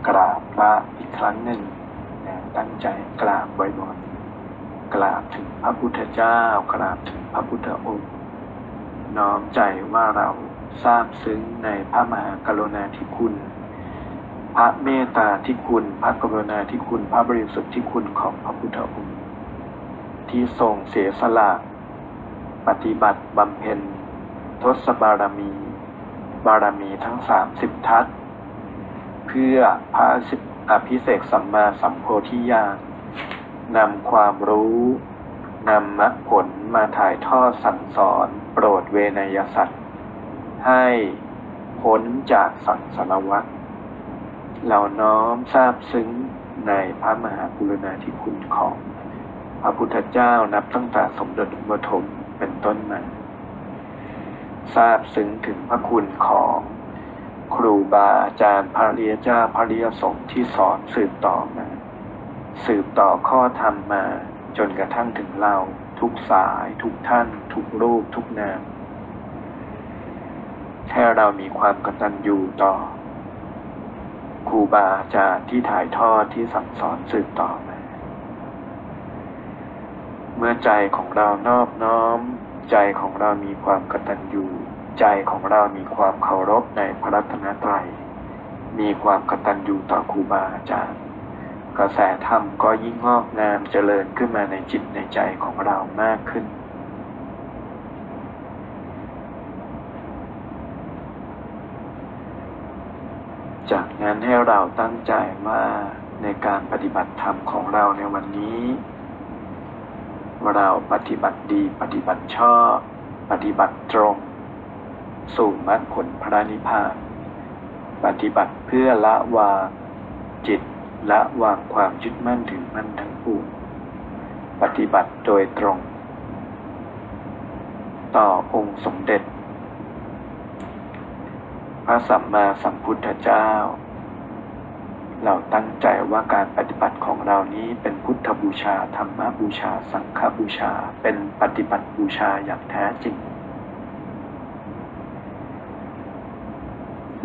กราบพระอีกครั้งหนึ่งนะตั้งใจกราบบ่อยๆกราบถึงพระพุทธเจ้ากราบถึงพระพุทธองค์ น้อมใจว่าเราทราบซึ้งในพระมหากรุณาธิคุณ พระเมตตาธิคุณ พระกรุณาธิคุณ พระบริสุทธิ์ที่คุณของพระพุทธองค์ ที่ทรงเสียสละปฏิบัติบำเพ็ญทศบารมี บารมีทั้งสามสิบทัศ เพื่อพระสิบอภิเษกสัมมาสัมโพธิญาณนำความรู้นำมรรคผลมาถ่ายทอดสั่งสอนโปรดเวนยสัตว์ ให้พ้นจากสังสารวัฏเราน้อมทราบซึ้งในพระมหากรุณาธิคุณของพระพุทธเจ้านับตั้งแต่สมเด็จอุปถมเป็นต้นมาทราบซึ้งถึงพระคุณของ ครูบาอาจารย์พระเรียเจ้าพระเรียสงฆ์ที่สอนสืบต่อมา สืบต่อข้อธรรมมา จนกระทั่งถึงเรา ทุกสาย ทุกท่าน ทุกรูป ทุกนามแค่เรามีความกตัญญูต่อครูบาอาจารย์ที่ถ่ายทอดที่สั่งสอนสืบต่อมา เมื่อใจของเรานอบน้อม ใจของเรามีความกตัญญู ใจของเรามีความเคารพในพระรัตนตรัย มีความกตัญญูต่อครูบาอาจารย์ กระแสธรรมก็ยิ่งงอกงามเจริญขึ้นมาในจิตในใจของเรามากขึ้น จากนั้นให้เราตั้งใจว่าในการปฏิบัติธรรมของเราในวันนี้ เราปฏิบัติดีปฏิบัติชอบ ปฏิบัติตรง สู่มรรคผลพระนิพพาน ปฏิบัติเพื่อละวางจิตละวางความยึดมั่นถือมั่นทั้งปวงปฏิบัติโดยตรง ต่อองค์สมเด็จ พระสัมมาสัมพุทธเจ้า เราตั้งใจว่าการปฏิบัติของเรานี้เป็นพุทธบูชา ธรรมบูชา สังฆบูชา เป็นปฏิบัติบูชาอย่างแท้จริง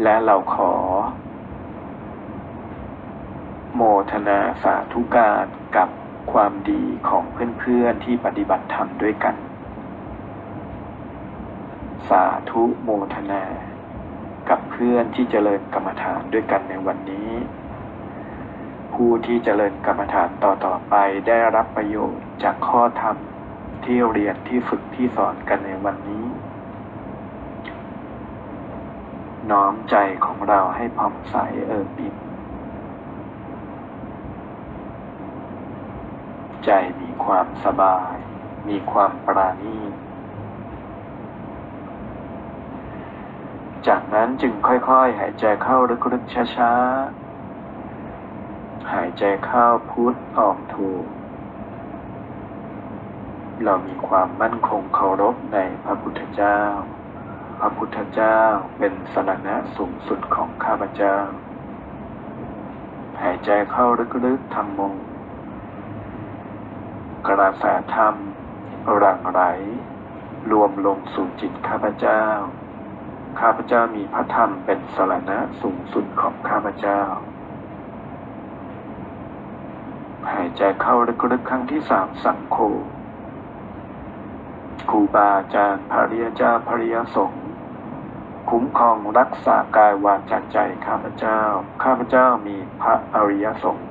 และเราขอ โมทนาสาธุการกับความดีของเพื่อนๆที่ปฏิบัติธรรมด้วยกัน สาธุโมทนา กับเพื่อนที่เจริญกรรมฐานด้วยกันในวันนี้ ผู้ที่เจริญกรรมฐานต่อๆไปได้รับประโยชน์จากข้อธรรมที่เรียนที่ฝึกที่สอนกันในวันนี้ น้อมใจของเราให้ผ่องใสเอิบอิ่มใจมีความสบาย มีความปราณีตจากนั้นจึงค่อยๆ หายใจเข้าลึกๆช้าๆ หายใจเข้าพุทออกโทเรามีความมั่นคงเคารพในพระพุทธเจ้า พระพุทธเจ้าเป็นสรณะสูงสุดของข้าพเจ้า หายใจเข้าลึกๆทำมง กระแสธรรมหลั่งไหล รวมลงสู่จิตข้าพเจ้า ข้าพเจ้ามีพระธรรมเป็นสรณะสูงสุดของข้าพเจ้า หายใจเข้าลึกๆครั้งที่สามสังโฆครูบาอาจารย์ภริยเจ้าภริยสงฆ์ คุ้มครองรักษากายวาจาใจข้าพเจ้า ข้าพเจ้ามีพระอริยสงฆ์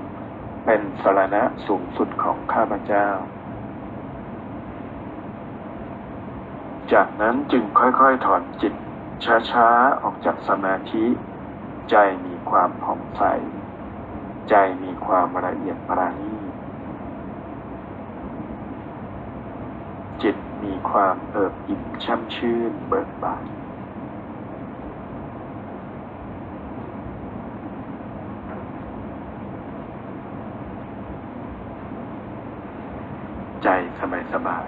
เป็นสรณะสูงสุดของข้าพเจ้า จากนั้นจึงค่อยๆถอนจิตช้าๆ ออกจากสมาธิ ใจมีความผ่องใส ใจมีความละเอียดปราณีจิตมีความเอิบอิ่มช่ำชื่นเบิกบาน ใจ สบาย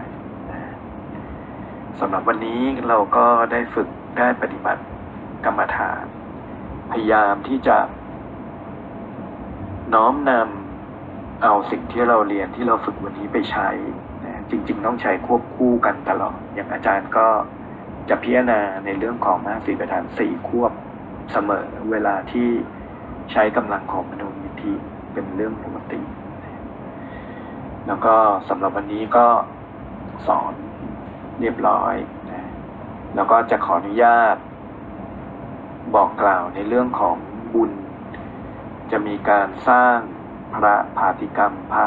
สำหรับวันนี้เราก็ได้ฝึกได้ปฏิบัติกรรมฐาน พยายามที่จะ น้อมนำเอาสิ่งที่เราเรียนที่เราฝึกวันนี้ไปใช้จริง ๆ ต้องใช้ควบคู่กันตลอด อย่างอาจารย์ก็จะพิจารณาในเรื่องของมหาสีประธานสี่ควบเสมอเวลาที่ใช้กำลังของมโนยิทธิเป็นเรื่องปกติ แล้วก็สำหรับวันนี้ก็ สอนเรียบร้อยนะแล้วก็จะขออนุญาต บอกกล่าวในเรื่องของบุญ จะมีการสร้างพระภาติกรรมพระ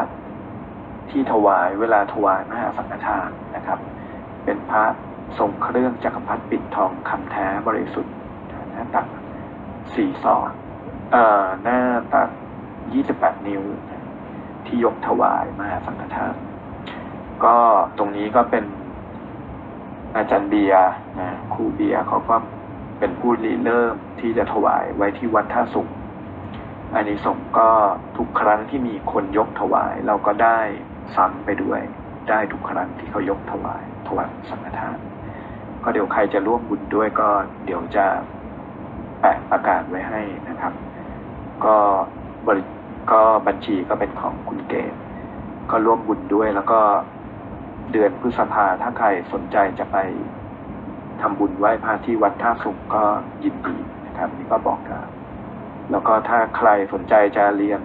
ที่ถวายเวลาถวายมหาสังฆทานนะครับ เป็นพระทรงเครื่องจักรพรรดิปิดทองคำแท้บริสุทธิ์หน้าตักสี่ศอกเอ่อหน้าตักยี่สิบแปดนิ้ว ที่ยกถวายมหาสังฆทาน ก็ตรงนี้ก็เป็นอาจารย์เบียนะครูเบียเขาก็เป็นผู้ริเริ่มที่จะถวายไว้ที่วัดท่าสุงอันนี้สงก็ทุกครั้งที่มีคนยกถวาย เราก็ได้ซ้ำไปด้วย ได้ทุกครั้งที่เขายกถวายถวายสังฆทาน ก็เดี๋ยวใครจะร่วมบุญด้วยก็เดี๋ยวจะแปะประกาศไว้ให้นะครับ ก็บริก็บัญชีก็เป็นของคุณเกศก็ร่วมบุญด้วยแล้วก็ เดือนพฤษภาถ้าใครสนใจจะไปทำบุญไหว้พระที่วัดท่าสุงก็ยินดีนะครับนี่ก็บอกกันแล้วก็ถ้าใครสนใจจะเรียน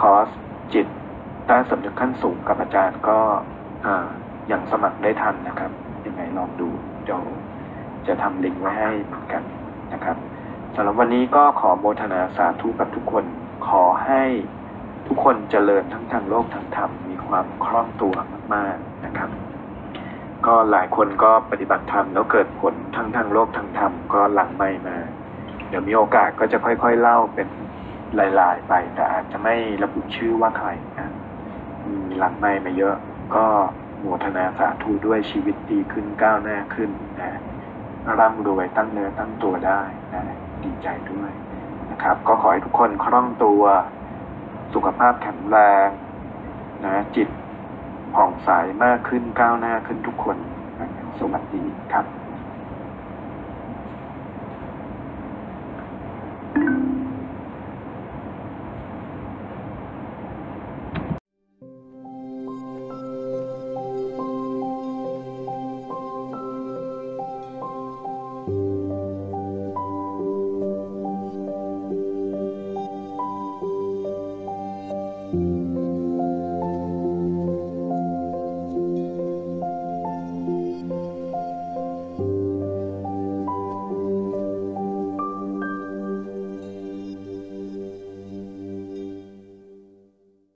คอร์สจิตใต้สำนึกขั้นสูงกับอาจารย์ก็อ่ายังสมัครได้ทันนะครับยังไงลองดูเดี๋ยวจะทำลิงก์ไว้ให้เหมือนกันนะครับสำหรับวันนี้ก็ขอโมทนาสาธุกับทุกคน ขอให้ทุกคนเจริญทั้งทางโลกทางธรรม ความคล่องตัวมากๆนะครับ ก็หลายคนก็ปฏิบัติธรรมแล้วเกิดผลทั้งทางโลกทางธรรมก็หลังไม่มา เดี๋ยวมีโอกาสก็จะค่อยๆเล่าเป็นลายๆไป แต่อาจจะไม่ระบุชื่อว่าใครนะมีหลังไม่มาเยอะ ก็โมทนาสาธุด้วยชีวิตดีขึ้นก้าวหน้าขึ้นนะร่ำรวยตั้งเนื้อตั้งตัวได้นะดีใจด้วยนะครับ ก็ขอให้ทุกคนคล่องตัว สุขภาพแข็งแรง นะจิตผ่องใสมากขึ้นก้าวหน้าขึ้นทุกคนสวัสดีครับ